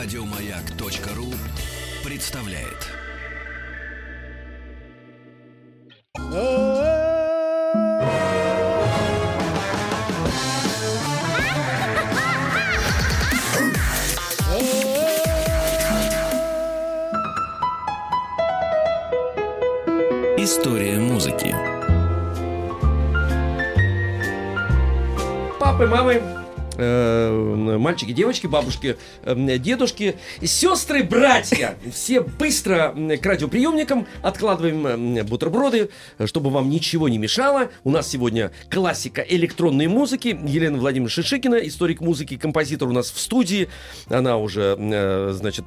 Радиомаяк.ру представляет. История музыки. Папы, мамы, э, мальчики, девочки, бабушки, э, дедушки, сестры, братья. Все быстро к радиоприемникам откладываем э, бутерброды, чтобы вам ничего не мешало. У нас сегодня классика электронной музыки. Елена Владимировна Шишикина, историк музыки, композитор у нас в студии. Она уже, значит,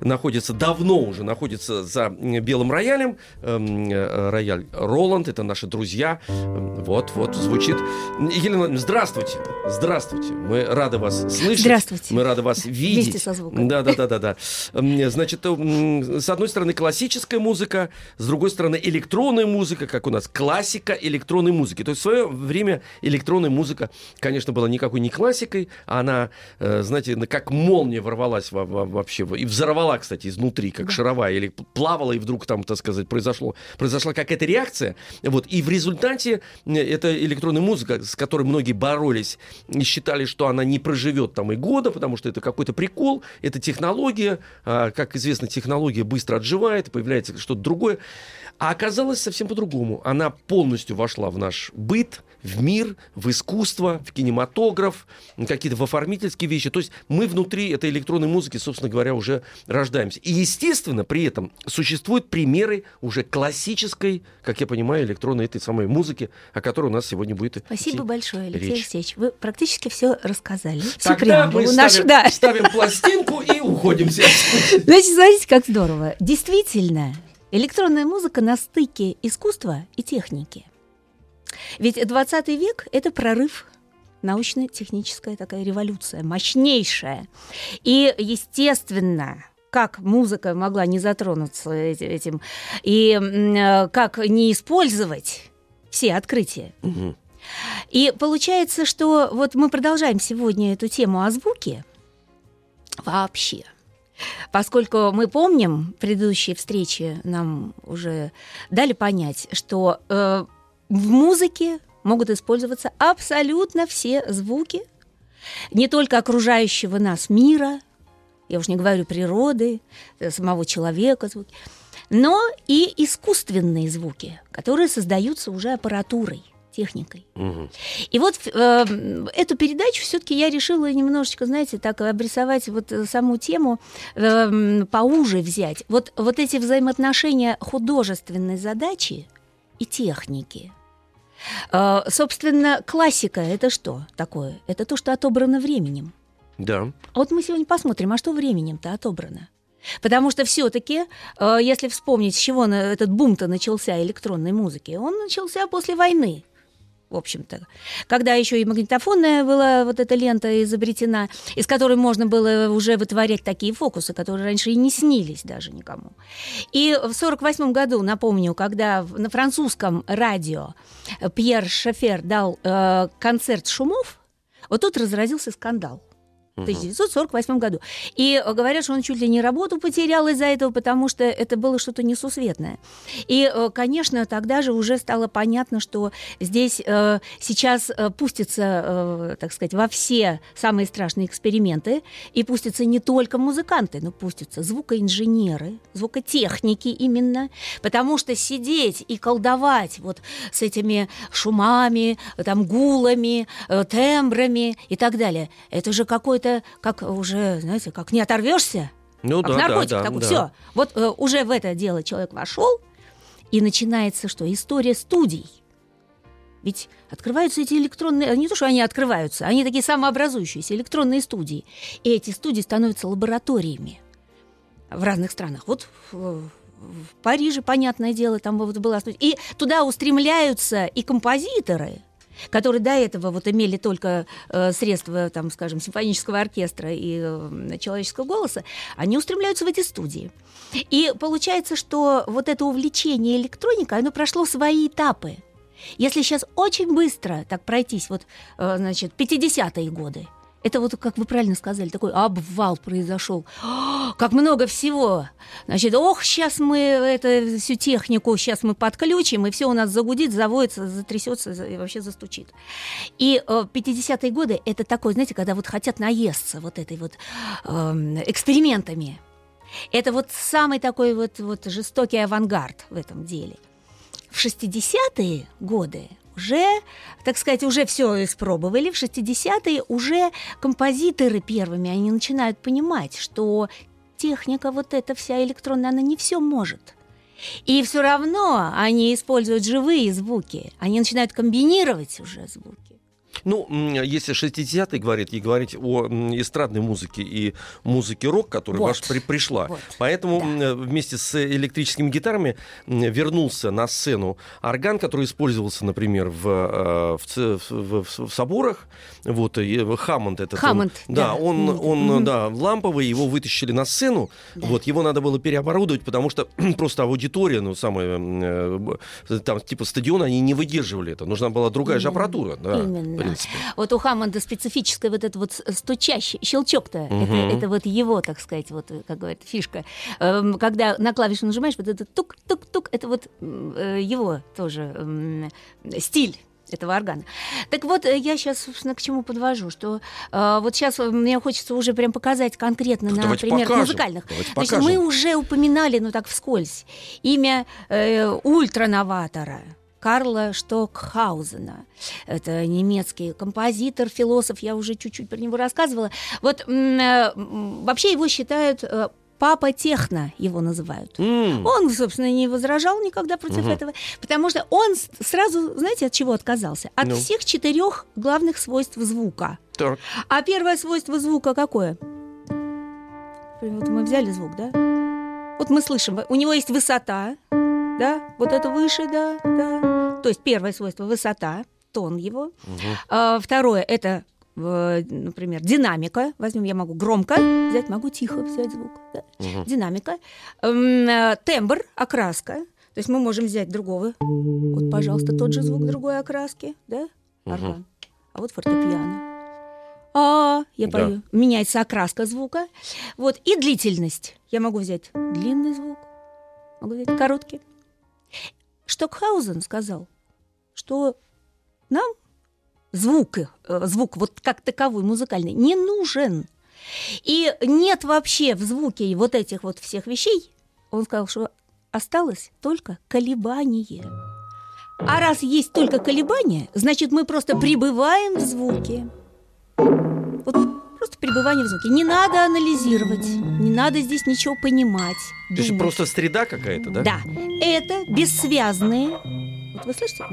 находится, давно уже находится за белым роялем. Рояль Роланд, это наши друзья. Вот, вот, звучит. Елена Владимировна, здравствуйте. Здравствуйте, мы рады вас слышать. Здравствуйте. Мы рады вас видеть. Вместе со звуком. Да, да, да, да, да. Значит, с одной стороны классическая музыка, с другой стороны электронная музыка, как у нас классика электронной музыки. То есть в свое время электронная музыка, конечно, была никакой не классикой, а она, э, знаете, как молния ворвалась вообще и взорвала, кстати, изнутри, как да. шаровая, или плавала и вдруг там, так сказать, произошло, произошла какая-то реакция. Вот и в результате э, эта электронная музыка, с которой многие боролись и считали, что она не проживет там и года, потому что это какой-то прикол, это технология, а, как известно, технология быстро отживает, появляется что-то другое. А оказалось совсем по-другому. Она полностью вошла в наш быт, в мир, в искусство, в кинематограф, какие-то в оформительские вещи. То есть мы внутри этой электронной музыки, собственно говоря, уже рождаемся. И, естественно, при этом существуют примеры уже классической, как я понимаю, электронной этой самой музыки, о которой у нас сегодня будет Спасибо большое, Алексей речь. Алексеевич. Вы практически все рассказали. Всю Тогда мы ставим, нашу, да. ставим пластинку и уходим. Значит, смотрите, как здорово. Действительно, электронная музыка на стыке искусства и техники. Ведь 20 век – это прорыв научно-техническая такая революция, мощнейшая. И, естественно, как музыка могла не затронуться этим, и как не использовать все открытия. Угу. И получается, что вот мы продолжаем сегодня эту тему о звуке вообще. Поскольку мы помним, предыдущие встречи нам уже дали понять, что э, в музыке могут использоваться абсолютно все звуки, не только окружающего нас мира, я уж не говорю природы, э, самого человека звуки, но и искусственные звуки, которые создаются уже аппаратурой техникой. Угу. И вот э, эту передачу все-таки я решила немножечко, знаете, так обрисовать вот саму тему э, поуже взять. Вот, вот эти взаимоотношения художественной задачи и техники. Э, собственно, классика это что такое? Это то, что отобрано временем. Да. А вот мы сегодня посмотрим, а что временем-то отобрано? Потому что все-таки, э, если вспомнить, с чего этот бум-то начался электронной музыки, он начался после войны в общем-то. Когда еще и магнитофонная была вот эта лента изобретена, из которой можно было уже вытворять такие фокусы, которые раньше и не снились даже никому. И в 1948 году, напомню, когда на французском радио Пьер Шефер дал э, концерт шумов, вот тут разразился скандал в 1948 году. И говорят, что он чуть ли не работу потерял из-за этого, потому что это было что-то несусветное. И, э, конечно, тогда же уже стало понятно, что здесь э, сейчас э, пустятся, э, так сказать, во все самые страшные эксперименты, и пустятся не только музыканты, но пустятся звукоинженеры, звукотехники именно, потому что сидеть и колдовать вот с этими шумами, там, гулами, э, тембрами и так далее, это же какой это как уже, знаете, как не оторвешься. Ну как да, наркотик да, да, такой. Да. Все. Вот э, уже в это дело человек вошел, и начинается что? История студий. Ведь открываются эти электронные, не то, что они открываются, они такие самообразующиеся электронные студии. И эти студии становятся лабораториями в разных странах. Вот в, в Париже, понятное дело, там вот была студия. И туда устремляются и композиторы, которые до этого вот имели только э, средства, там, скажем, симфонического оркестра и э, человеческого голоса, они устремляются в эти студии. И получается, что вот это увлечение электроникой, оно прошло свои этапы. Если сейчас очень быстро так пройтись, вот, э, значит, 50-е годы, Это вот, как вы правильно сказали, такой обвал произошел. Как много всего. Значит, ох, сейчас мы это, всю технику, сейчас мы подключим, и все у нас загудит, заводится, затрясется и вообще застучит. И э, 50-е годы это такой, знаете, когда вот хотят наесться вот этой вот э, экспериментами. Это вот самый такой вот, вот жестокий авангард в этом деле. В 60-е годы уже, так сказать, уже все испробовали. В 60-е уже композиторы первыми, они начинают понимать, что техника вот эта вся электронная, она не все может. И все равно они используют живые звуки. Они начинают комбинировать уже звуки. Ну, если 60-е говорить, и говорить о эстрадной музыке и музыке рок, которая вот. ваша при, пришла. Вот. Поэтому да. вместе с электрическими гитарами вернулся на сцену орган, который использовался, например, в, э, в, в, в, в соборах. Вот, Хаммонд этот. Хаммонд, он, да. да. Он, он, mm-hmm. да, ламповый, его вытащили на сцену. Да. Вот, его надо было переоборудовать, потому что просто аудитория, ну, самая, э, там, типа стадиона, они не выдерживали это. Нужна была другая Именно. же аппаратура. Да. Именно принципе. Вот у Хаммонда специфическая вот этот вот стучащий щелчок-то, угу. это, это вот его, так сказать, вот, как говорят, фишка. Эм, когда на клавишу нажимаешь, вот этот тук-тук-тук, это вот э, его тоже стиль этого органа. Так вот, э, я сейчас, собственно, к чему подвожу, что э, вот сейчас мне хочется уже прям показать конкретно так на примерах музыкальных. Значит, мы уже упоминали, ну так вскользь, имя э, ультранаватора – Карла Штокхаузена. Это немецкий композитор, философ, я уже чуть-чуть про него рассказывала. Вот э, вообще его считают э, папа техно его называют. Mm. Он, собственно, не возражал никогда против uh-huh. этого, потому что он сразу, знаете, от чего отказался? От no. Ну. всех четырех главных свойств звука. Так. А первое свойство звука какое? Вот мы взяли звук, да? Вот мы слышим, у него есть высота, да, вот это выше, да, да. То есть первое свойство высота, тон его. Угу. А, второе это например, динамика. Возьмем, я могу громко взять, могу тихо взять звук. Да? Угу. Динамика. Эм, тембр, окраска. То есть мы можем взять другого. Вот, пожалуйста, тот же звук другой окраски, да? Орган. А вот фортепиано. А, я да. пою. Меняется окраска звука. Вот. И длительность. Я могу взять длинный звук, могу взять короткий. Штокхаузен сказал, что нам звук, э, звук вот как таковой музыкальный не нужен. И нет вообще в звуке вот этих вот всех вещей. Он сказал, что осталось только колебание. А раз есть только колебания, значит, мы просто пребываем в звуке. Вот Просто пребывание в звуке. Не надо анализировать, не надо здесь ничего понимать. Это же просто среда какая-то, да? Да. Это бессвязные. Вот вы слышите?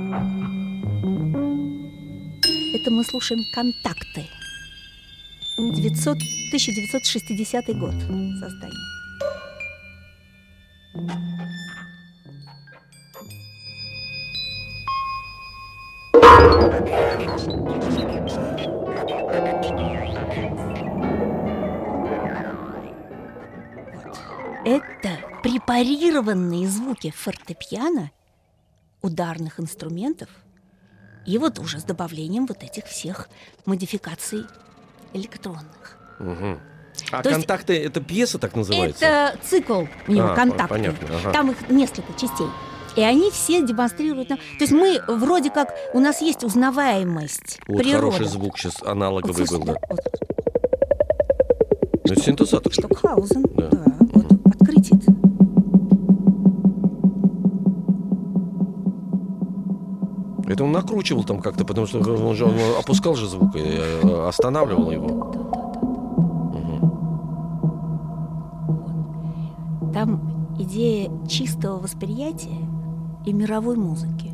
Это мы слушаем контакты. 900, 1960 год создания. Это препарированные звуки фортепиано, ударных инструментов и вот уже с добавлением вот этих всех модификаций электронных. Угу. А То контакты есть, это пьеса так называется? Это цикл у него а, контакты. Понятно, ага. Там их несколько частей. И они все демонстрируют нам. То есть мы вроде как у нас есть узнаваемость. Вот природы. хороший звук сейчас аналоговый вот, был, да. Вот. Ну, синтезатор. Штокхаузен, да. да. Открытие. Это он накручивал там как-то, потому что он же он опускал же звук и э, останавливал его. Там идея чистого восприятия и мировой музыки.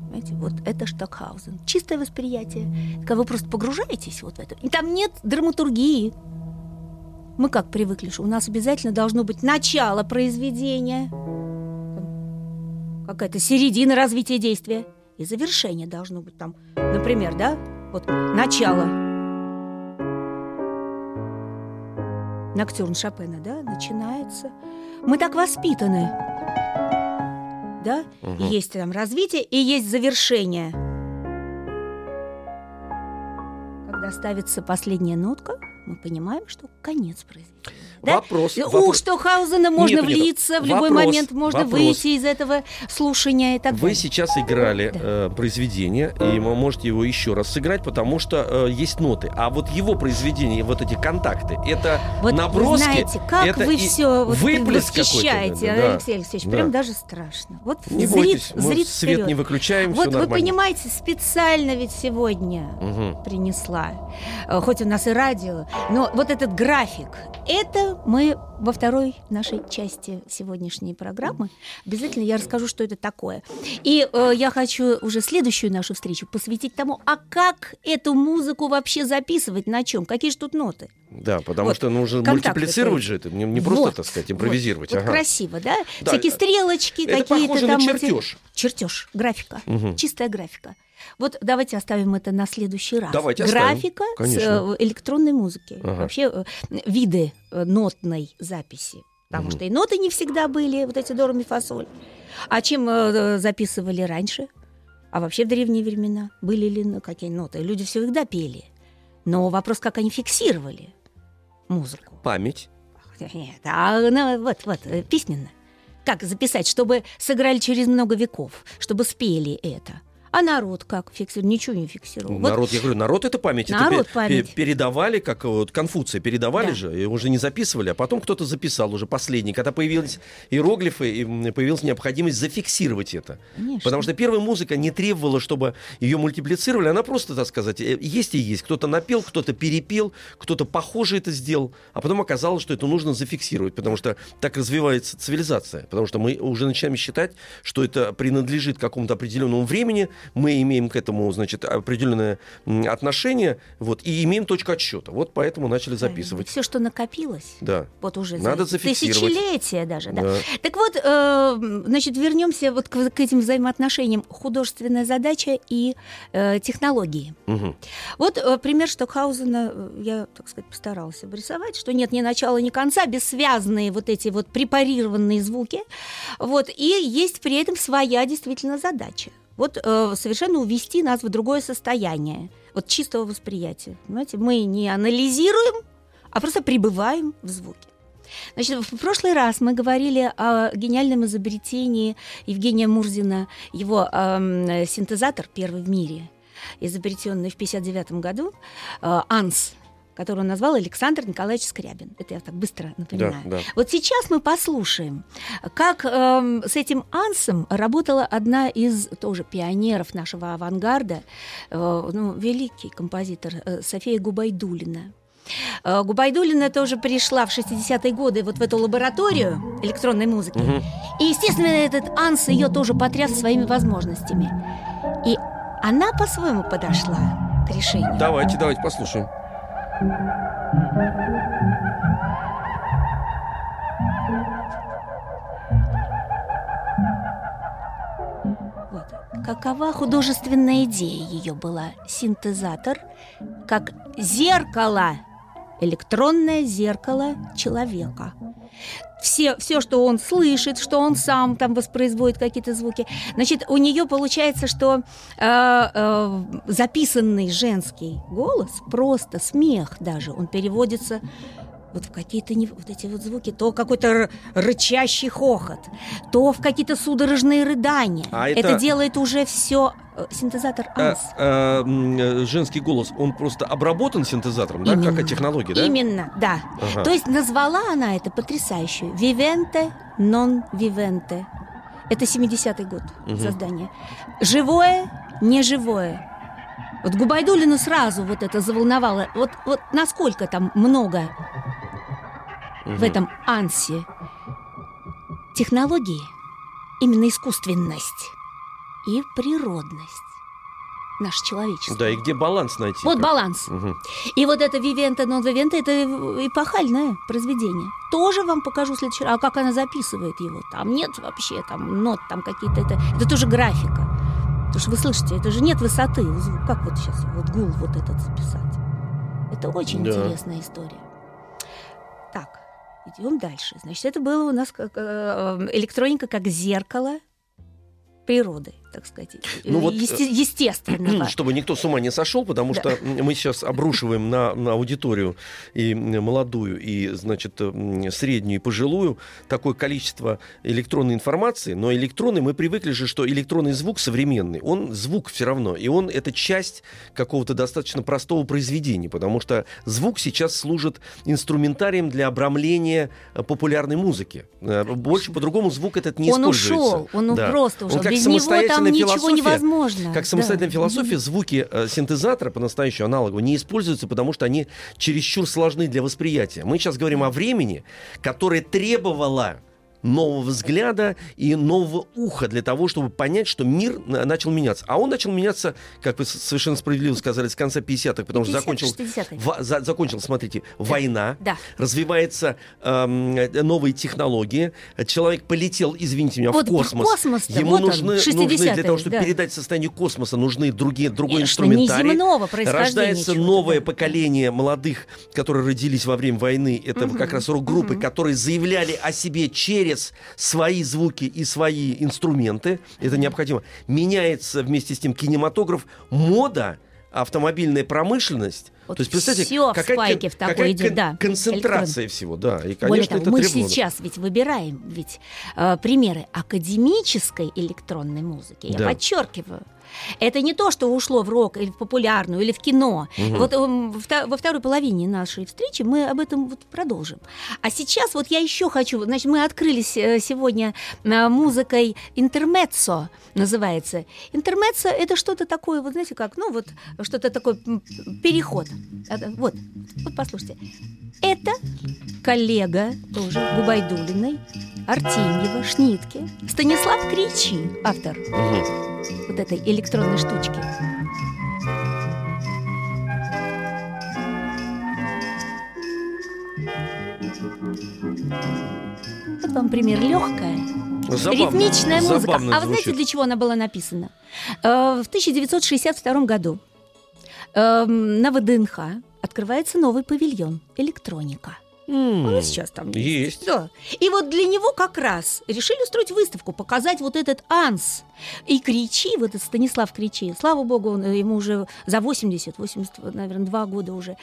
Понимаете, вот это Штокхаузен. Чистое восприятие. Когда вы просто погружаетесь вот в это. И там нет драматургии. Мы как привыкли, что у нас обязательно должно быть начало произведения, какая-то середина развития действия, и завершение должно быть там, например, да, вот начало. Ноктюрн Шопена, да, начинается. Мы так воспитаны, да, угу. есть там развитие и есть завершение. когда ставится последняя нотка, мы понимаем, что конец произведения. Да? Вопрос, У вопрос. Штохаузена можно Нет, нет, влиться, в любой вопрос, момент можно вопрос. выйти из этого слушания и так Вы далее. сейчас играли Да. э, произведение, и вы можете его еще раз сыграть, потому что э, есть ноты. А вот его произведение, вот эти контакты, это Вот наброски. вы знаете, как это вы все вот восхищаете, да. Алексей Алексеевич, Да. прям даже страшно. Вот Не зрит, бойтесь, мы зрит свет вперед. не выключаем, Вот вы понимаете, специально ведь сегодня Мгм. принесла, э, хоть у нас и радио, но вот этот график, это мы во второй нашей части сегодняшней программы. Обязательно я расскажу, что это такое. И э, я хочу уже следующую нашу встречу посвятить тому, а как эту музыку вообще записывать, на чем, какие же тут ноты. Да, потому Вот, что нужно контакты мультиплицировать же это, не, не просто, Вот, так сказать, вот, импровизировать. Вот, ага. красиво, да? Да, Всякие стрелочки это какие-то похоже там. на эти- чертеж. Чертеж, графика, Мгм. чистая графика. Вот давайте оставим это на следующий раз. Давайте Графика с конечно. э, электронной музыки. Ага. Вообще э, виды э, нотной записи. Потому Мгм. что и ноты не всегда были, вот эти до, ре, ми, фа, соль. А чем записывали раньше? А вообще в древние времена были ли какие ноты? Люди всегда пели. Но вопрос, как они фиксировали музыку. Память. Нет, а ну, вот, вот, письменно. Как записать, чтобы сыграли через много веков, чтобы спели это. А народ как фиксировал? Ничего не фиксировал. Вот Народ, я говорю, народ это память. Народ это память. пе- передавали, как вот Конфуция передавали Да. же, и уже не записывали, а потом кто-то записал уже последний. Когда появились иероглифы, и появилась необходимость зафиксировать это. Конечно. Потому что первая музыка не требовала, чтобы ее мультиплицировали, она просто, так сказать, э, есть и есть. Кто-то напел, кто-то перепел, кто-то похоже это сделал, а потом оказалось, что это нужно зафиксировать, потому что так развивается цивилизация. Потому что мы уже начинаем считать, что это принадлежит какому-то определенному времени, мы имеем к этому, значит, определенное отношение, вот, и имеем точку отсчета. Вот поэтому начали записывать. Все, что накопилось, Да. вот уже Надо за тысячелетия даже, да. Да. Так вот, э, значит, вернемся вот к, к этим взаимоотношениям художественная задача и э, технологии. Мгм. Вот э, пример Штокхаузена э, я, так сказать, постаралась обрисовать, что нет ни начала, ни конца, бессвязные вот эти вот препарированные звуки. Вот, и есть при этом своя действительно задача. Вот э, совершенно увести нас в другое состояние, вот чистого восприятия. Понимаете, мы не анализируем, а просто пребываем в звуке. Значит, в прошлый раз мы говорили о гениальном изобретении Евгения Мурзина, его эм, синтезатор первый в мире, изобретенный в 1959 году, э, АНС, который он назвал Александр Николаевич Скрябин. Это я так быстро напоминаю. Да, да. Вот сейчас мы послушаем, как эм, с этим ансом работала одна из тоже пионеров нашего авангарда, э, ну, великий композитор э, София Губайдулина. Э, Губайдулина тоже пришла в 60-е годы вот в эту лабораторию электронной музыки. Мгм. И, естественно, этот анс ее тоже потряс своими возможностями. И она по-своему подошла к решению. Давайте, давайте послушаем. Вот. Какова художественная идея ее была? Синтезатор как зеркало, электронное зеркало человека. Все, все, что он слышит, что он сам там воспроизводит какие-то звуки. Значит, у нее получается, что э, э, записанный женский голос, просто смех даже, он переводится вот в какие-то не, вот эти вот звуки, то какой-то рычащий хохот, то в какие-то судорожные рыдания. А это- делает уже все синтезатор А, АНС. а, э, женский голос, он просто обработан синтезатором, да? Как и технология, да? Именно, да. Ага. То есть назвала она это потрясающе. Вивенте, нон вивенте. Это 70-й год Мгм. создания. Живое, неживое. Вот Губайдулину сразу вот это заволновало. Вот, вот насколько там много Мгм. в этом ансе технологии, именно искусственность и природность. Наш человечество. Да, и где баланс найти? Вот как? баланс. Мгм. И вот это Вивента нон Вивента это эпохальное произведение. Тоже вам покажу в следующий раз. А как она записывает его? Там нет вообще там нот, там какие-то это. Это тоже графика. Потому что вы слышите, это же нет высоты. Как вот сейчас вот гул вот этот записать? Это очень Да. интересная история. Так, идем дальше. Значит, это было у нас как, э, электроника как зеркало природы. Так сказать, Ну вот, есте- естественного. Чтобы никто с ума не сошел, потому что мы сейчас обрушиваем на, на аудиторию и молодую, и, значит, м, среднюю, и пожилую такое количество электронной информации. Но электронный, мы привыкли же, что электронный звук современный, он звук все равно, и он это часть какого-то достаточно простого произведения, потому что звук сейчас служит инструментарием для обрамления э, популярной музыки. Э, Больше по-другому звук этот не он используется. ушел, он Да. просто ушел. Он как Без него там самостоятельная философия, невозможно. Как Да. самостоятельная философия, звуки э, синтезатора по-настоящему аналогового не используются, потому что они чересчур сложны для восприятия. Мы сейчас говорим о времени, которое требовало нового взгляда и нового уха для того, чтобы понять, что мир на- начал меняться. А он начал меняться, как вы совершенно справедливо сказали, с конца 50-х, потому что 50-х, закончил, 60-х. ва- за- закончил, смотрите, война, Да. развивается эм, э, новые технологии, человек полетел, извините меня, Вот в космос. космос-то, Ему вот он, нужны, нужны для 60-е, того, чтобы да. передать состояние космоса, нужны другие, другой Конечно, инструментарий. Рождается новое да. поколение молодых, которые родились во время войны. Это как раз рок-группы, которые заявляли о себе через свои звуки и свои инструменты. Это необходимо. Меняется вместе с тем кинематограф, мода, автомобильная промышленность. Вот То есть, представьте, всё в какая, спайке в такой какая идет, да, концентрация всего, да. И, конечно, Более того, это мы требовано. сейчас ведь выбираем ведь э, примеры академической электронной музыки. Я Да. подчеркиваю. Это не то, что ушло в рок или в популярную, или в кино. Мгм. Вот эм, во второй половине нашей встречи мы об этом вот продолжим. А сейчас вот я еще хочу, значит, мы открылись э, сегодня э, музыкой интермеццо называется. Интермеццо это что-то такое, вот знаете как, ну вот что-то такое переход. А, Вот, вот послушайте. Это коллега тоже Губайдулиной, Артемьева, Шнитке, Станислав Кричи, автор Мгм. вот этой электронной штучки. Вот вам пример легкая, Забавно. ритмичная музыка. Забавно а вы знаете, для чего она была написана? Э, В 1962 году э, на ВДНХ открывается новый павильон электроника. М, Он и сейчас там есть. Есть. Да. И вот для него как раз решили устроить выставку, показать вот этот анс. И Кричи, вот этот Станислав Кричи, слава богу, он, э, ему уже за 80, 80, наверное, два года уже,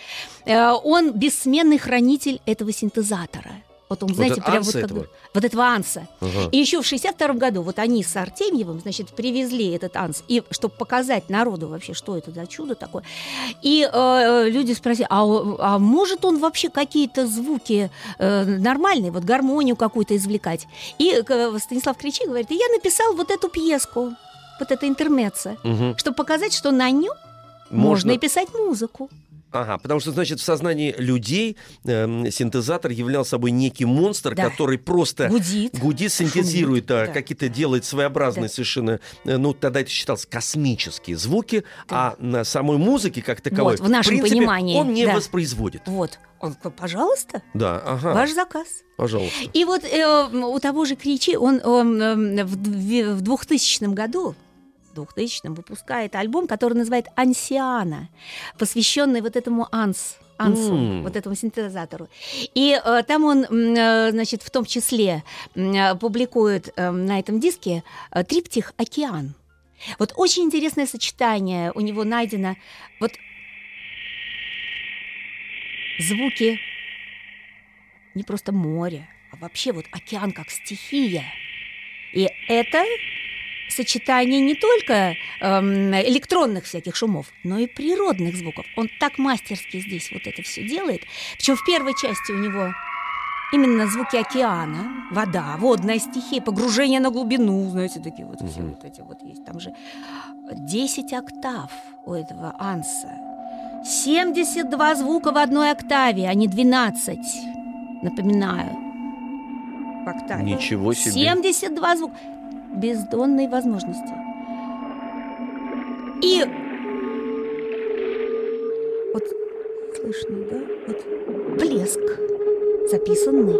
э, он бессменный хранитель этого синтезатора. Вот он, Вот знаете, это прям вот, этого? такой- вот этого анса. Ага. И еще в 62 году вот они с Артемьевым, значит, привезли этот анс, и чтобы показать народу вообще, что это за чудо такое. И э, люди спросили, а, а может он вообще какие-то звуки э, нормальные, вот гармонию какую-то извлекать? И э, Станислав Кричи говорит, и я написал вот эту пьеску, вот это интермеццо, Мгм. чтобы показать, что на нем можно и писать музыку. Ага, потому что, значит, в сознании людей эм, синтезатор являл собой некий монстр, Да. который просто Гудит. гудит, синтезирует, а, да. какие-то делает своеобразные Да. совершенно, э, ну, тогда это считалось космические звуки, а на самой музыке как таковой, Вот, в нашем принципе, понимании, он не да. воспроизводит. Вот. Он, пожалуйста, Да, ага, ваш заказ. пожалуйста. И вот э, у того же Кричи, он, он, э, в, в 2000 году в 2000 выпускает альбом, который называет «Ансиана», посвященный вот этому анс, ансу, М. вот этому синтезатору. И э, там он, э, значит, в том числе э, публикует э, на этом диске э, триптих «Океан». Вот очень интересное сочетание у него найдено. Вот звуки не просто море, а вообще вот океан как стихия. И это сочетание не только эм, электронных всяких шумов, но и природных звуков. Он так мастерски здесь вот это все делает. Причем в первой части у него именно звуки океана, вода, водная стихия, погружение на глубину, знаете, такие вот все Мгм. вот эти вот есть. Там же 10 октав у этого анса. 72 звука в одной октаве, а не 12. Напоминаю. В октаве. Ничего себе. 72 звука. Бездонные возможности. И вот слышно, да? Вот блеск записанный.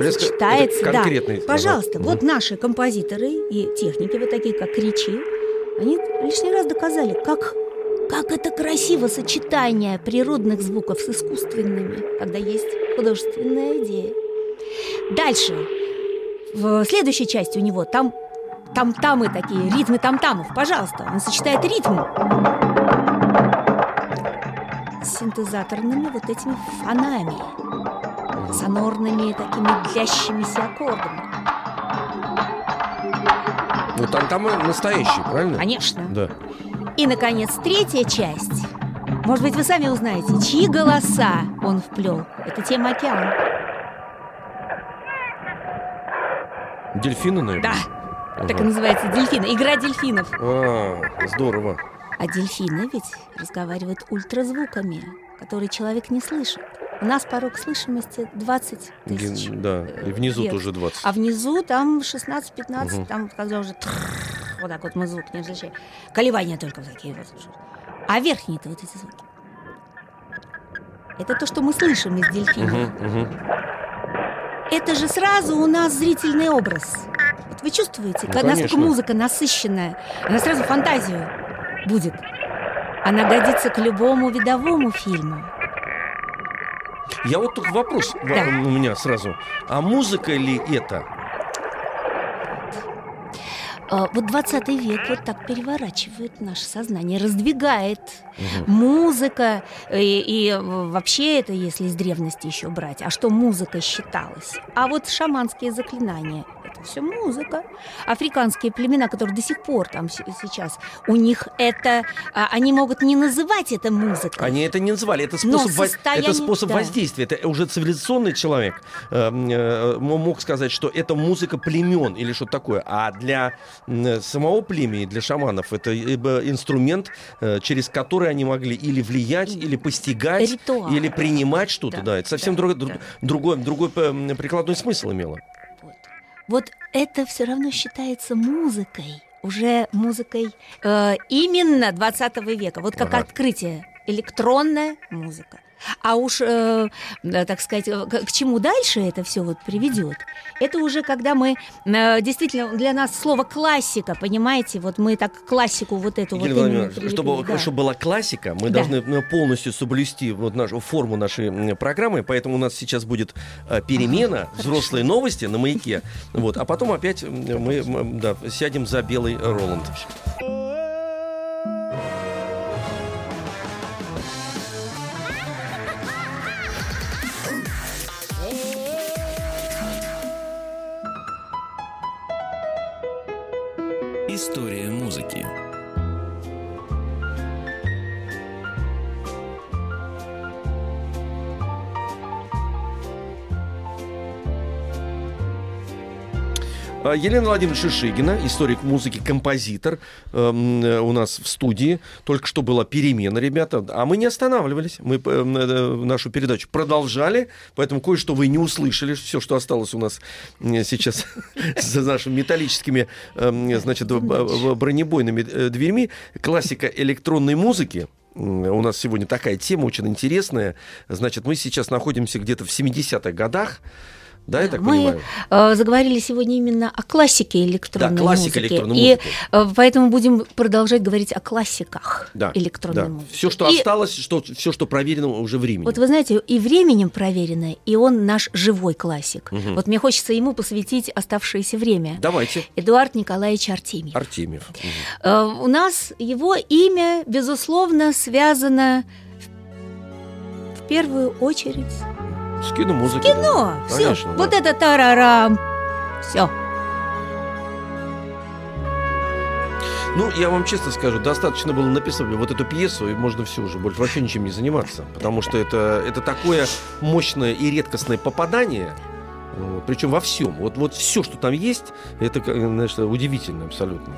Блеск- Читается, да. Пожалуйста, Мгм. вот наши композиторы и техники, вот такие как Кричи, они лишний раз доказали, как, как это красиво сочетание природных звуков с искусственными, когда есть художественная идея. Дальше. В следующей части у него там там-тамы такие, ритмы там-тамов. Пожалуйста, он сочетает ритм с синтезаторными вот этими фонами, сонорными такими длящимися аккордами. Ну, там, там настоящий, правильно? Конечно. Да. И, наконец, третья часть. Может быть, вы сами узнаете, чьи голоса он вплел. Это тема океана. Дельфины, наверное? Да, Ага. так и называется дельфины. Игра дельфинов. А, здорово. А дельфины ведь разговаривают ультразвуками, которые человек не слышит. У нас порог слышимости 20 тысяч. Ген- Да, и внизу тоже 20. А внизу там 16-15, Мгм. там когда уже трррр, вот так вот мы звук не различаем. Колебания только вот такие вот. А верхние-то вот эти звуки. Это то, что мы слышим из дельфина. Мгм, мгм. Это же сразу у нас зрительный образ. Вот вы чувствуете, Ну, насколько конечно. музыка насыщенная. Она сразу фантазию будет. Она годится к любому видовому фильму. Я вот только вопрос Да. у меня сразу. А музыка ли это? А, Вот 20 век вот так переворачивает наше сознание, раздвигает музыка. И, и, вообще это, если из древности еще брать, а что музыка считалась? А вот шаманские заклинания – это все музыка. Африканские племена, которые до сих пор там сейчас, у них это, а, они могут не называть это музыкой. Они это не называли, это способ, во- это способ да. воздействия. Это уже цивилизационный человек э, э, мог сказать, что это музыка племен или что-то такое. А для м, самого племени, для шаманов, это э, инструмент, э, через который они могли или влиять, или постигать, Ритуал. или принимать что-то. Да, Да, это совсем да, друг- да. друг- другой, другой прикладной смысл имело. Вот. Это все равно считается музыкой, уже музыкой э, именно 20 века. Вот как Ага. открытие электронная музыка. А уж, э, да, так сказать, э, к, к чему дальше это все вот приведет, это уже когда мы э, действительно для нас слово классика, понимаете, вот мы так классику вот эту Елена вот Владимировна, чтобы, прилепили, да. чтобы была классика, мы Да. должны ну, полностью соблюсти вот нашу форму нашей программы, поэтому у нас сейчас будет э, перемена, взрослые новости на маяке, вот, а потом опять мы да, сядем за белый Роланд. Елена Владимировна Шишигина, историк музыки, композитор, эм, э, у нас в студии. Только что была перемена, ребята. А мы не останавливались. Мы эм, э, нашу передачу продолжали, поэтому кое-что вы не услышали. Все, что осталось у нас э, сейчас за нашими металлическими, эм, значит, бронебойными э, дверьми. Классика электронной музыки. У нас сегодня такая тема очень интересная. Значит, мы сейчас находимся где-то в 70-х годах. Да, я так Мы понимаю? э, заговорили сегодня именно о классике электронной Да, классика музыки. электронной И музыки. э, поэтому будем продолжать говорить о классиках Да, электронной да. музыки. Все, что И осталось, что, все, что проверено уже временем. Вот вы знаете, и временем проверено, и он наш живой классик. Мгм. Вот мне хочется ему посвятить оставшееся время. Давайте. Эдуард Николаевич Артемьев. Артемьев. Э, У нас его имя, безусловно, связано в первую очередь С киномузыкой. кино. Все, Конечно, вот да. это тарарам. Все. Ну, я вам честно скажу, достаточно было написать вот эту пьесу, и можно все уже, больше вообще ничем не заниматься. Потому что это, это такое мощное и редкостное попадание, причем во всем. Вот, вот все, что там есть, это, знаешь, удивительно абсолютно.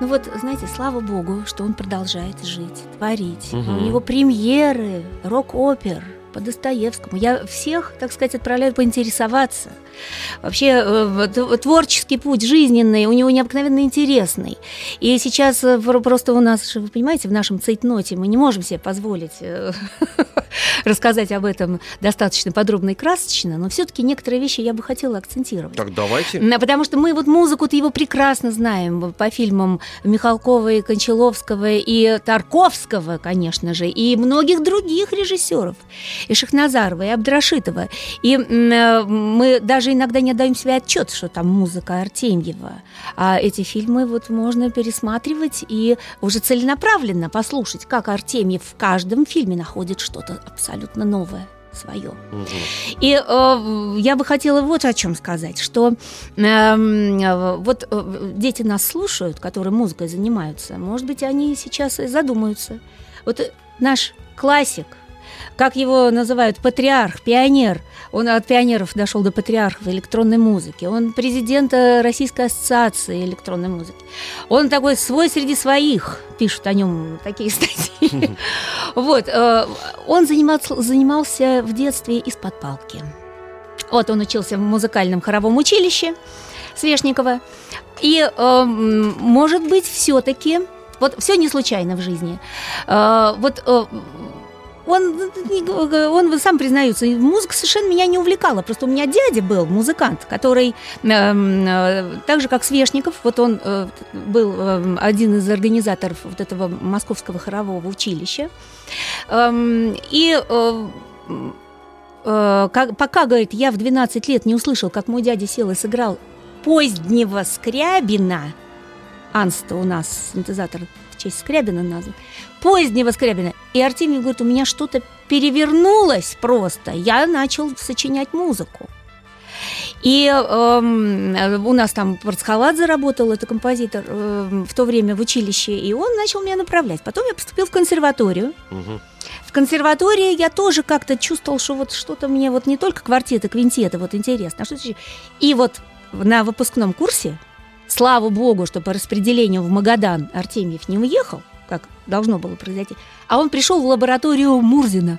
Ну вот, знаете, слава богу, что он продолжает жить, творить. Мгм. У него премьеры, рок-опер по Достоевскому. Я всех, так сказать, отправляю поинтересоваться. Вообще, э, творческий путь жизненный у него необыкновенно интересный. И сейчас э, про- просто у нас, вы понимаете, в нашем цейтноте мы не можем себе позволить э, рассказать об этом достаточно подробно и красочно, но все-таки некоторые вещи я бы хотела акцентировать. Так, давайте. Да, Потому что мы вот музыку-то его прекрасно знаем по фильмам Михалкова и Кончаловского и Тарковского, конечно же, и многих других режиссеров. И Шахназарова, и Абдрашитова. И э, мы даже иногда не отдаем себе отчет, что там музыка Артемьева. А эти фильмы вот можно пересматривать и уже целенаправленно послушать, как Артемьев в каждом фильме находит что-то абсолютно новое свое. И э, я бы хотела вот о чем сказать, что э, вот э, дети нас слушают, которые музыкой занимаются, может быть, они сейчас и задумаются. Вот наш классик, как его называют, патриарх, пионер. Он от пионеров дошел до патриархов электронной музыки. Он президент Российской ассоциации электронной музыки. Он такой свой среди своих, пишут о нем такие статьи. Вот, э, он занимался, в детстве из-под палки. Вот он учился в музыкальном хоровом училище Свешникова. И, э, может быть, все-таки вот все не случайно в жизни. Э, вот он, он сам признается, музыка совершенно меня не увлекала. Просто у меня дядя был музыкант, который, эм, э, так же как Свешников, вот он э, был э, один из организаторов вот этого московского хорового училища. Э, и э, э, как, пока, говорит, я в 12 лет не услышал, как мой дядя сел и сыграл позднего Скрябина, Анста у нас синтезатор в честь Скрябина назван, позднего Скрябина. И Артемий говорит, у меня что-то перевернулось просто. Я начал сочинять музыку. И э, у нас там Парцхаладзе работал, это композитор, э, в то время в училище, и он начал меня направлять. Потом я поступил в консерваторию. Угу. В консерватории я тоже как-то чувствовал, что вот что-то мне вот не только квартеты, квинтеты, вот интересно, а что-то еще. И вот на выпускном курсе, слава богу, что по распределению в Магадан Артемьев не уехал, как должно было произойти. А он пришел в лабораторию Мурзина.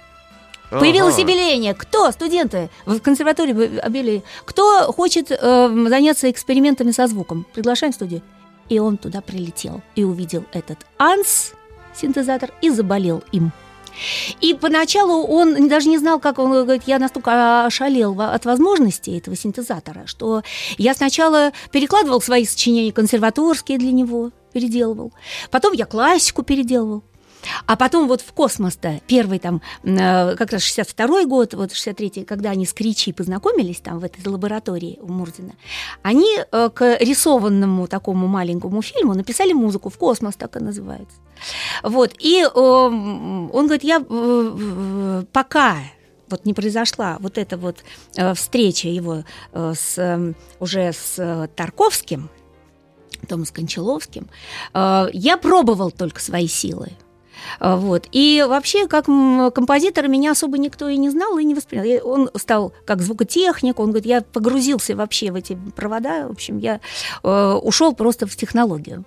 Появилось ага. объявление. Кто, студенты в консерватории объявили, кто хочет э, заняться экспериментами со звуком? Приглашаем в студию. И он туда прилетел и увидел этот АНС, синтезатор, и заболел им. И поначалу он даже не знал, как он говорит, я настолько ошалел от возможностей этого синтезатора, что я сначала перекладывал свои сочинения консерваторские для него, переделывал. Потом я классику переделывал. А потом вот в космос-то, первый там, э, как раз 62-й год, вот 63-й, когда они с Кричи познакомились там в этой лаборатории у Мурзина, они э, к рисованному такому маленькому фильму написали музыку, в космос так и называется. Вот, и э, он говорит, я пока вот не произошла вот эта вот встреча его с, уже с Тарковским, Томас Кончаловским, я пробовал только свои силы. Э, вот. И вообще, как композитор, меня особо никто и не знал, и не воспринял. Он стал как звукотехник, он говорит, я погрузился вообще в эти провода, в общем, я э, ушел просто в технологию.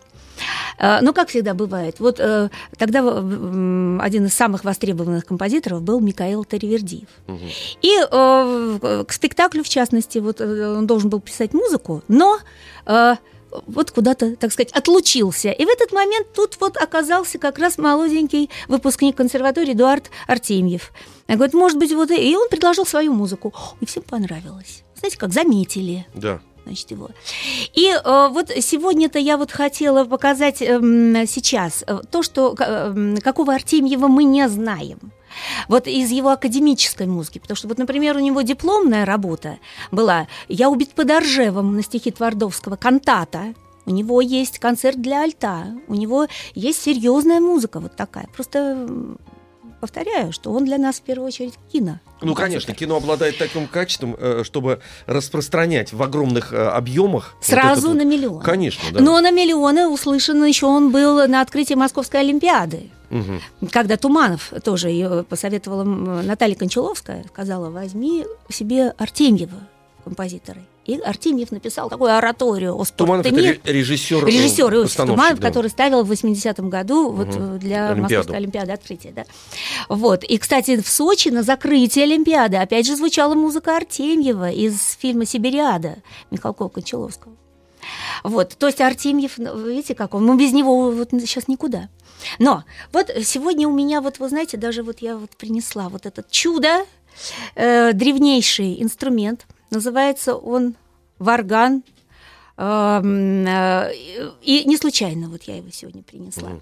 Ну, как всегда бывает, вот э, тогда один из самых востребованных композиторов был Микаэл Таривердиев. Угу. И э, к спектаклю, в частности, вот он должен был писать музыку, но вот куда-то, так сказать, отлучился. И в этот момент тут вот оказался как раз молоденький выпускник консерватории Эдуард Артемьев. Я говорю, может быть, вот... И он предложил свою музыку. И всем понравилось. Знаете, как заметили. Да значит, его. И э, вот сегодня-то я вот хотела показать эм, э, сейчас то, что э, какого Артемьева мы не знаем. Вот из его академической музыки, потому что вот, например, у него дипломная работа была «Я убит под Оржевом» на стихи Твардовского, кантата, у него есть концерт для альта, у него есть серьезная музыка вот такая. Просто повторяю, что он для нас в первую очередь кино. Ну, конечно, кино обладает таким качеством, э, чтобы распространять в огромных э, объемах. Сразу вот на миллион. Конечно, да. Но на миллионы услышан еще он был на открытии Московской Олимпиады. Угу. Когда Туманов тоже ее посоветовала Наталья Кончаловская, сказала, возьми себе Артемьева композиторы. И Артемьев написал такую ораторию о Туманов это режиссер, режиссер Иосиф Туманов, да. который ставил в 80-м году угу. вот, для Олимпиаду. Московской Олимпиады открытия. Да. Вот. И, кстати, в Сочи на закрытии Олимпиады опять же звучала музыка Артемьева из фильма «Сибириада» Михалкова-Кончаловского. Вот, то есть Артемьев, ну, видите, как он, ну без него вот сейчас никуда. Но вот сегодня у меня, вот вы знаете, даже вот я вот принесла вот этот чудо, э, древнейший инструмент, называется он варган Эм, э, И не случайно вот я его сегодня принесла.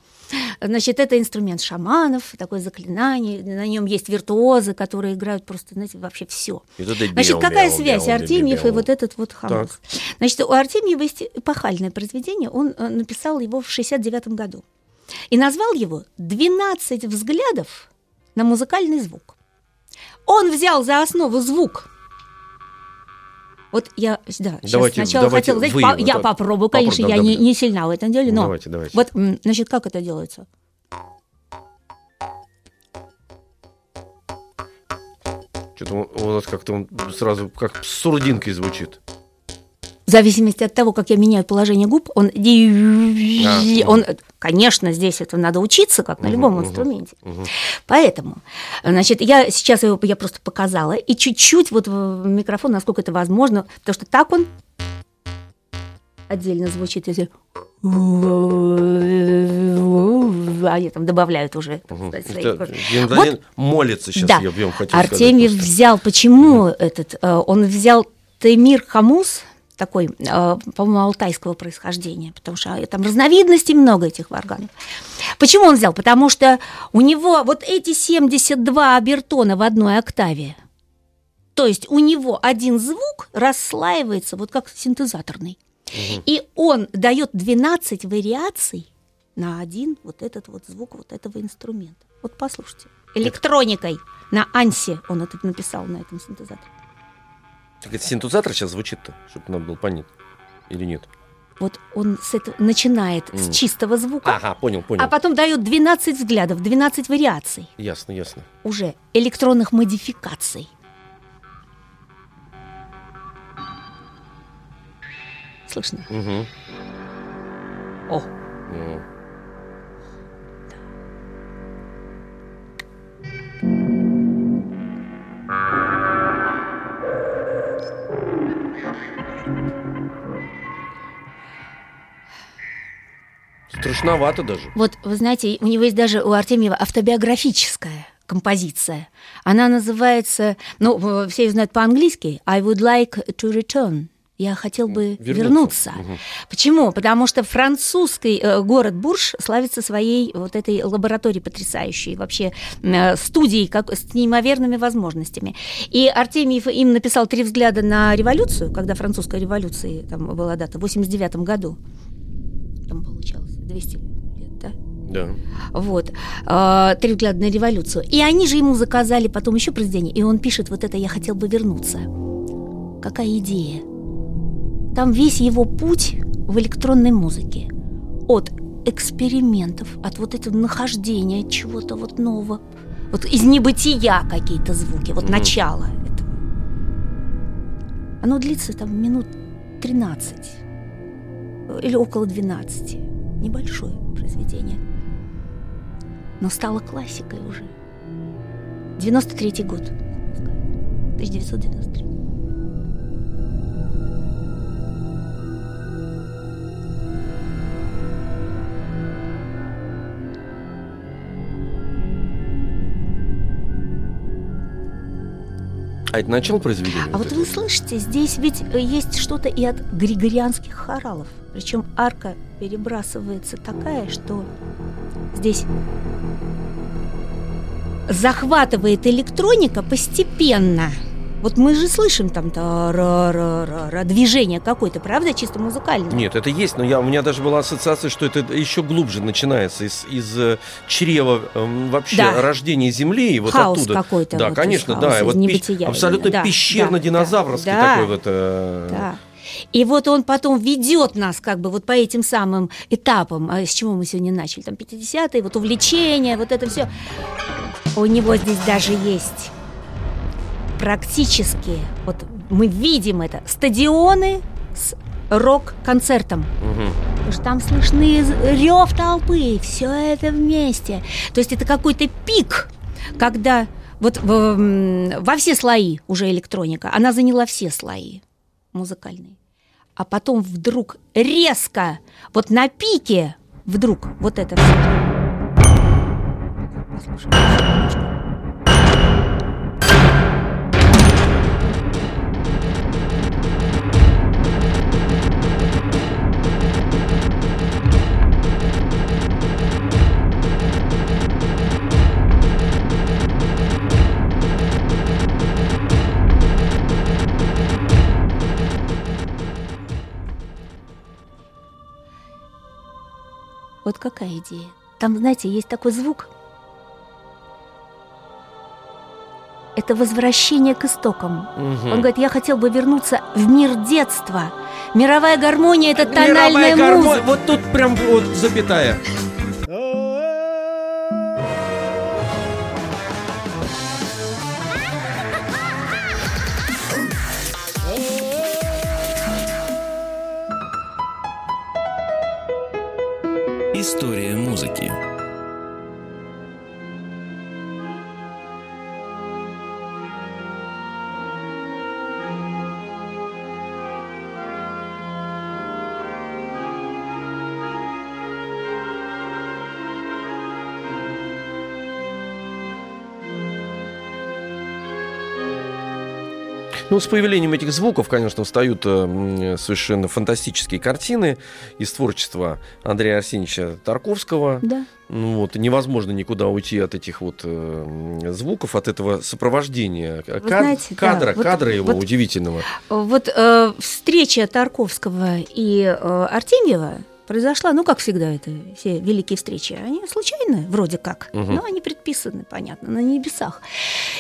Значит, это инструмент шаманов, такое заклинание. На нем есть виртуозы, которые играют просто, знаете, вообще все. Значит, какая связь Артемьев и вот этот вот хамус? Так. Значит, у Артемьева есть эпохальное произведение. Он э, написал его в 69 году. И назвал его «12 взглядов на музыкальный звук». Он взял за основу звук. Вот я, да, Давайте- сначала давайте хотела, знаете, вы, по- я так. попробую, Попробуй, конечно, да, я да, не, да. не сильна в этом деле, но Давайте, давайте. вот, значит, как это делается? Что-то у нас как-то он сразу как с сурдинкой звучит. Зависимости от того, как я меняю положение губ, он, А, он конечно, здесь это надо учиться, как на любом инструменте. мгм. Поэтому, значит, я сейчас его я просто показала, и чуть-чуть вот в микрофон, насколько это возможно, потому что так он отдельно звучит, если а я там добавляют уже, так свои кожи. Янтарин молится сейчас, Да. я бьем хотел Артемьев сказать. взял, почему этот, э, он взял Таймир Хамус, такой, э, по-моему, алтайского происхождения, потому что там разновидностей много этих варганов. Почему он взял? Потому что у него вот эти 72 обертона в одной октаве, то есть у него один звук расслаивается, вот как синтезаторный. И он дает 12 вариаций на один вот этот вот звук вот этого инструмента. Вот послушайте. Электроникой на ансе он это написал на этом синтезаторе. Так это синтезатор сейчас звучит-то, чтобы нам было понятно. Или нет? Вот он с этого начинает с Мгм. чистого звука, Ага, понял, понял. а потом дает 12 взглядов, 12 вариаций Ясно, ясно. уже электронных модификаций. Слышно? Угу. О, Страшновато даже. Вот, вы знаете, у него есть даже у Артемьева автобиографическая композиция. Она называется, ну, э, все ее знают по-английски, I would like to return. Я хотел бы Вернуться. вернуться. Мгм. Почему? Потому что французский э, город Бурж славится своей вот этой лабораторией потрясающей, вообще э, студией как, с неимоверными возможностями. И Артемьев им написал «Три взгляда на революцию», когда французская революция там была дата, в 89 году. Там получалось 200 лет, да? Да. Вот. э, «Три взгляда на революцию». И они же ему заказали потом еще произведение, и он пишет вот это «Я хотел бы вернуться». Какая идея? Там весь его путь в электронной музыке. От экспериментов, от вот этого нахождения чего-то вот нового. Вот из небытия какие-то звуки, вот Мгм. начало этого. Оно длится там минут 13 или около 12. Небольшое произведение. Но стало классикой уже. 93 год. 1993. А это начало произведения? А вот это? вы слышите, здесь ведь э, есть что-то и от григорианских хоралов. Причем арка перебрасывается такая, что здесь захватывает электроника постепенно. Вот мы же слышим там движение какое-то, правда, чисто музыкальное. Нет, это есть, но я, у меня даже была ассоциация, что это еще глубже начинается из, из э, чрева эм, вообще Да. рождения Земли и вот Хаос оттуда. какой-то Да, вот конечно, из да. и вот пещ- абсолютно. Да, пещерно-динозаврский да, да. такой вот. э, Да. И вот он потом ведет нас как бы вот по этим самым этапам, а с чего мы сегодня начали, там 50-е, вот увлечение, вот это все. У него здесь даже есть практически, вот мы видим это, стадионы с рок-концертом. мгм. Потому что там слышны рев толпы, все это вместе. То есть это какой-то пик, когда вот в- во все слои уже электроника, она заняла все слои музыкальные. А потом вдруг резко, вот на пике, вдруг вот это все. Послушаем еще Вот какая идея? Там, знаете, есть такой звук. Это возвращение к истокам. Мгм. Он говорит, я хотел бы вернуться в мир детства. Мировая гармония – это тональная Мировая музыка. Вот тут прям вот запятая. История музыки. Ну, с появлением этих звуков, конечно, встают э, совершенно фантастические картины из творчества Андрея Арсеньевича Тарковского. Да. Ну, вот, невозможно никуда уйти от этих вот э, звуков, от этого сопровождения Ка- знаете, да, кадра, вот- кадра его вот- удивительного. Вот э, встреча Тарковского и э, Артемьева произошла, ну, как всегда, это все великие встречи, они случайны, вроде как, Мгм. но они предписаны, понятно, на небесах.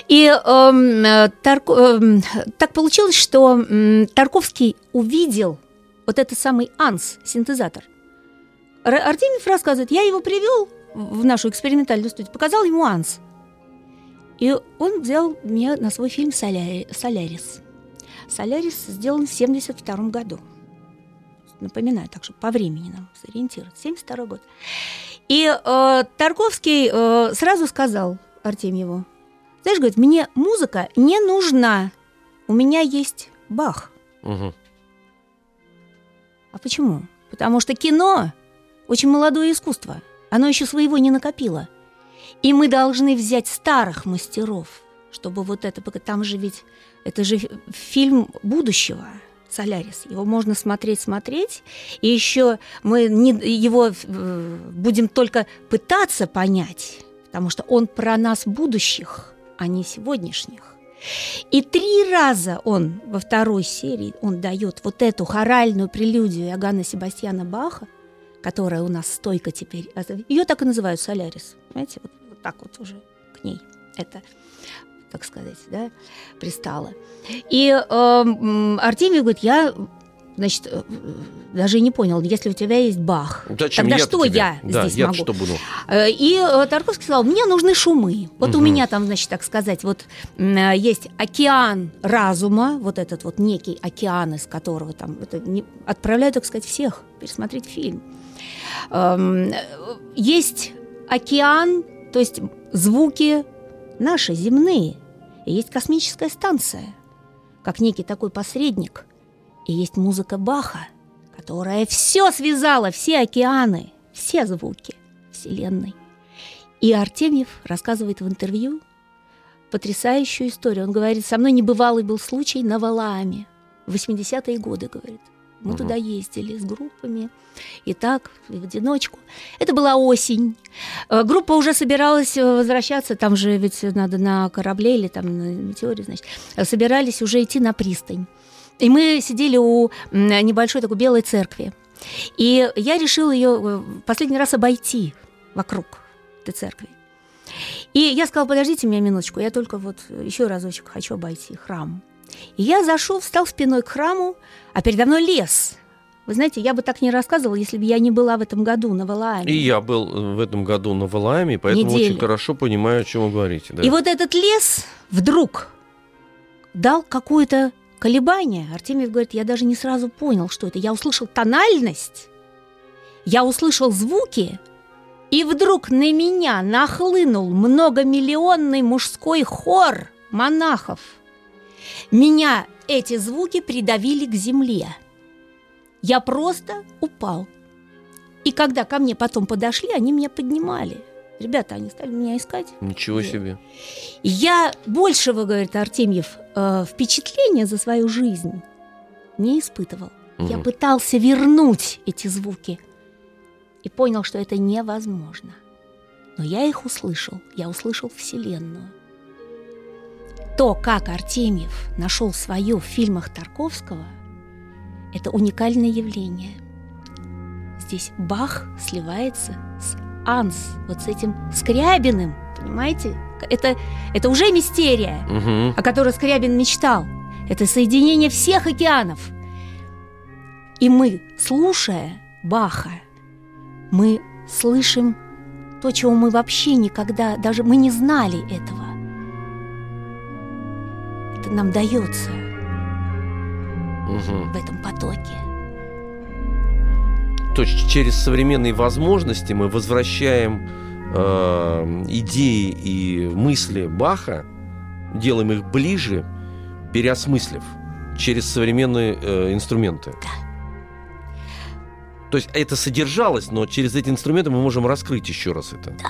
И эм, э, Тарко- эм, так получилось, что м, Тарковский увидел вот этот самый АНС, синтезатор. Р- Артемьев рассказывает, я его привел в нашу экспериментальную студию, показал ему АНС. И он взял меня на свой фильм «Соляри- «Солярис». «Солярис» сделан в 1972 году. Напоминаю, так что по времени нам сориентироваться. 72 год. И э, Тарковский э, сразу сказал Артемьеву, знаешь, говорит, мне музыка не нужна, у меня есть Бах. Мгм. А почему? Потому что кино очень молодое искусство. Оно еще своего не накопило. И мы должны взять старых мастеров, чтобы вот это... Там же ведь... Это же фи- фильм будущего. Солярис. Его можно смотреть, смотреть, и еще мы не, его э, будем только пытаться понять, потому что он про нас будущих, а не сегодняшних. И три раза он во второй серии он дает вот эту хоральную прелюдию Иоганна Себастьяна Баха, которая у нас стойко теперь. Ее так и называют Солярис. Понимаете, вот, вот так вот уже к ней это, так сказать, да, пристало. И э, Артемий говорит, я, значит, э, даже не понял, если у тебя есть Бах, Зачем тогда я-то что тебе? я да, здесь я могу? что буду? Э, И э, Тарковский сказал, мне нужны шумы. Вот у Мгм. меня там, значит, так сказать, вот есть океан разума, вот этот вот некий океан, из которого там это не- отправляю, так сказать, всех пересмотреть фильм. Эм, Есть океан, то есть звуки наши, земные. И есть космическая станция, как некий такой посредник. И есть музыка Баха, которая все связала, все океаны, все звуки Вселенной. И Артемьев рассказывает в интервью потрясающую историю. Он говорит, со мной небывалый был случай на Валааме. В 80-е годы, говорит. Мы Мгм. туда ездили с группами. И так, и в одиночку. Это была осень. Э, Группа уже собиралась э, возвращаться. Там же ведь надо на корабле или там на метеоре, значит. Э, Собирались уже идти на пристань. И мы сидели у небольшой такой белой церкви. И я решила ее последний раз обойти вокруг этой церкви. И я сказала, подождите меня минуточку, я только вот еще разочек хочу обойти храм. И я зашел, встал спиной к храму, а передо мной лес. Вы знаете, я бы так не рассказывала, если бы я не была в этом году на Валааме. И я был э, в этом году на Валааме, поэтому Неделю. очень хорошо понимаю, о чем вы говорите. да. И вот этот лес вдруг дал какое-то колебание. Артемьев говорит, я даже не сразу понял, что это. Я услышал тональность, я услышал звуки, и вдруг на меня нахлынул многомиллионный мужской хор монахов. Меня эти звуки придавили к земле. Я просто упал. И когда ко мне потом подошли, они меня поднимали. Ребята, они стали меня искать. Ничего Нет. себе. Я большего, говорит Артемьев, э, впечатления за свою жизнь не испытывал. Я Мгм. пытался вернуть эти звуки и понял, что это невозможно. Но я их услышал. Я услышал Вселенную. То, как Артемьев нашел свое в фильмах Тарковского, это уникальное явление. здесь Бах сливается с Анс, вот с этим Скрябиным, понимаете? Это, это уже мистерия, Мгм. о которой Скрябин мечтал. Это соединение всех океанов. И мы, слушая Баха, мы слышим то, чего мы вообще никогда, даже мы не знали этого. Это нам дается Мгм. в этом потоке. То есть через современные возможности мы возвращаем э, идеи и мысли Баха, делаем их ближе, переосмыслив через современные э, инструменты. То есть это содержалось, но через эти инструменты мы можем раскрыть еще раз это. Да.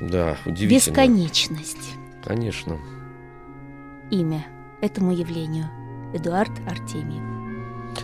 Да, удивительно. Бесконечность. Конечно. Имя этому явлению. Эдуард Артемьев.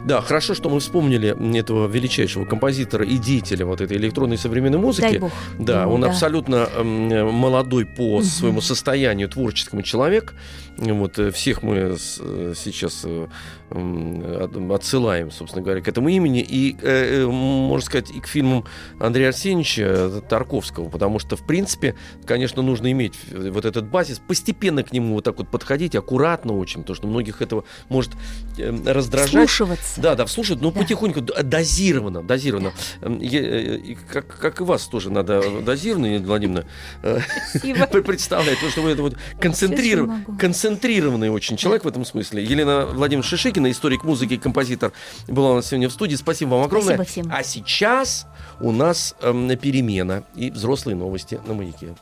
Да, хорошо, что мы вспомнили этого величайшего композитора и деятеля вот этой электронной современной музыки. Дай бог. Да, ему, он абсолютно эм, молодой по своему состоянию творческому человек. Вот э, всех мы э, сейчас э, отсылаем, собственно говоря, к этому имени и, э, э, можно сказать, и к фильмам Андрея Арсеньевича э, Тарковского, потому что, в принципе, конечно, нужно иметь вот этот базис, постепенно к нему вот так вот подходить, аккуратно очень, потому что многих этого может раздражать. Вслушиваться. Да, да, вслушать, но Да. потихоньку, дозированно, дозированно. Эм, я, как, как и вас тоже надо дозированно, Елена Владимировна, представлять, потому что вы это вот концентриров- Сейчас я могу. концентрированный очень человек в этом смысле. Елена Владимировна Шишикина, историк музыки и композитор, была у нас сегодня в студии. Спасибо вам огромное. Спасибо всем. А сейчас у нас эм, перемена и взрослые новости на маяке.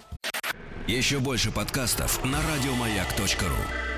Еще больше подкастов на радиомаяк.ру.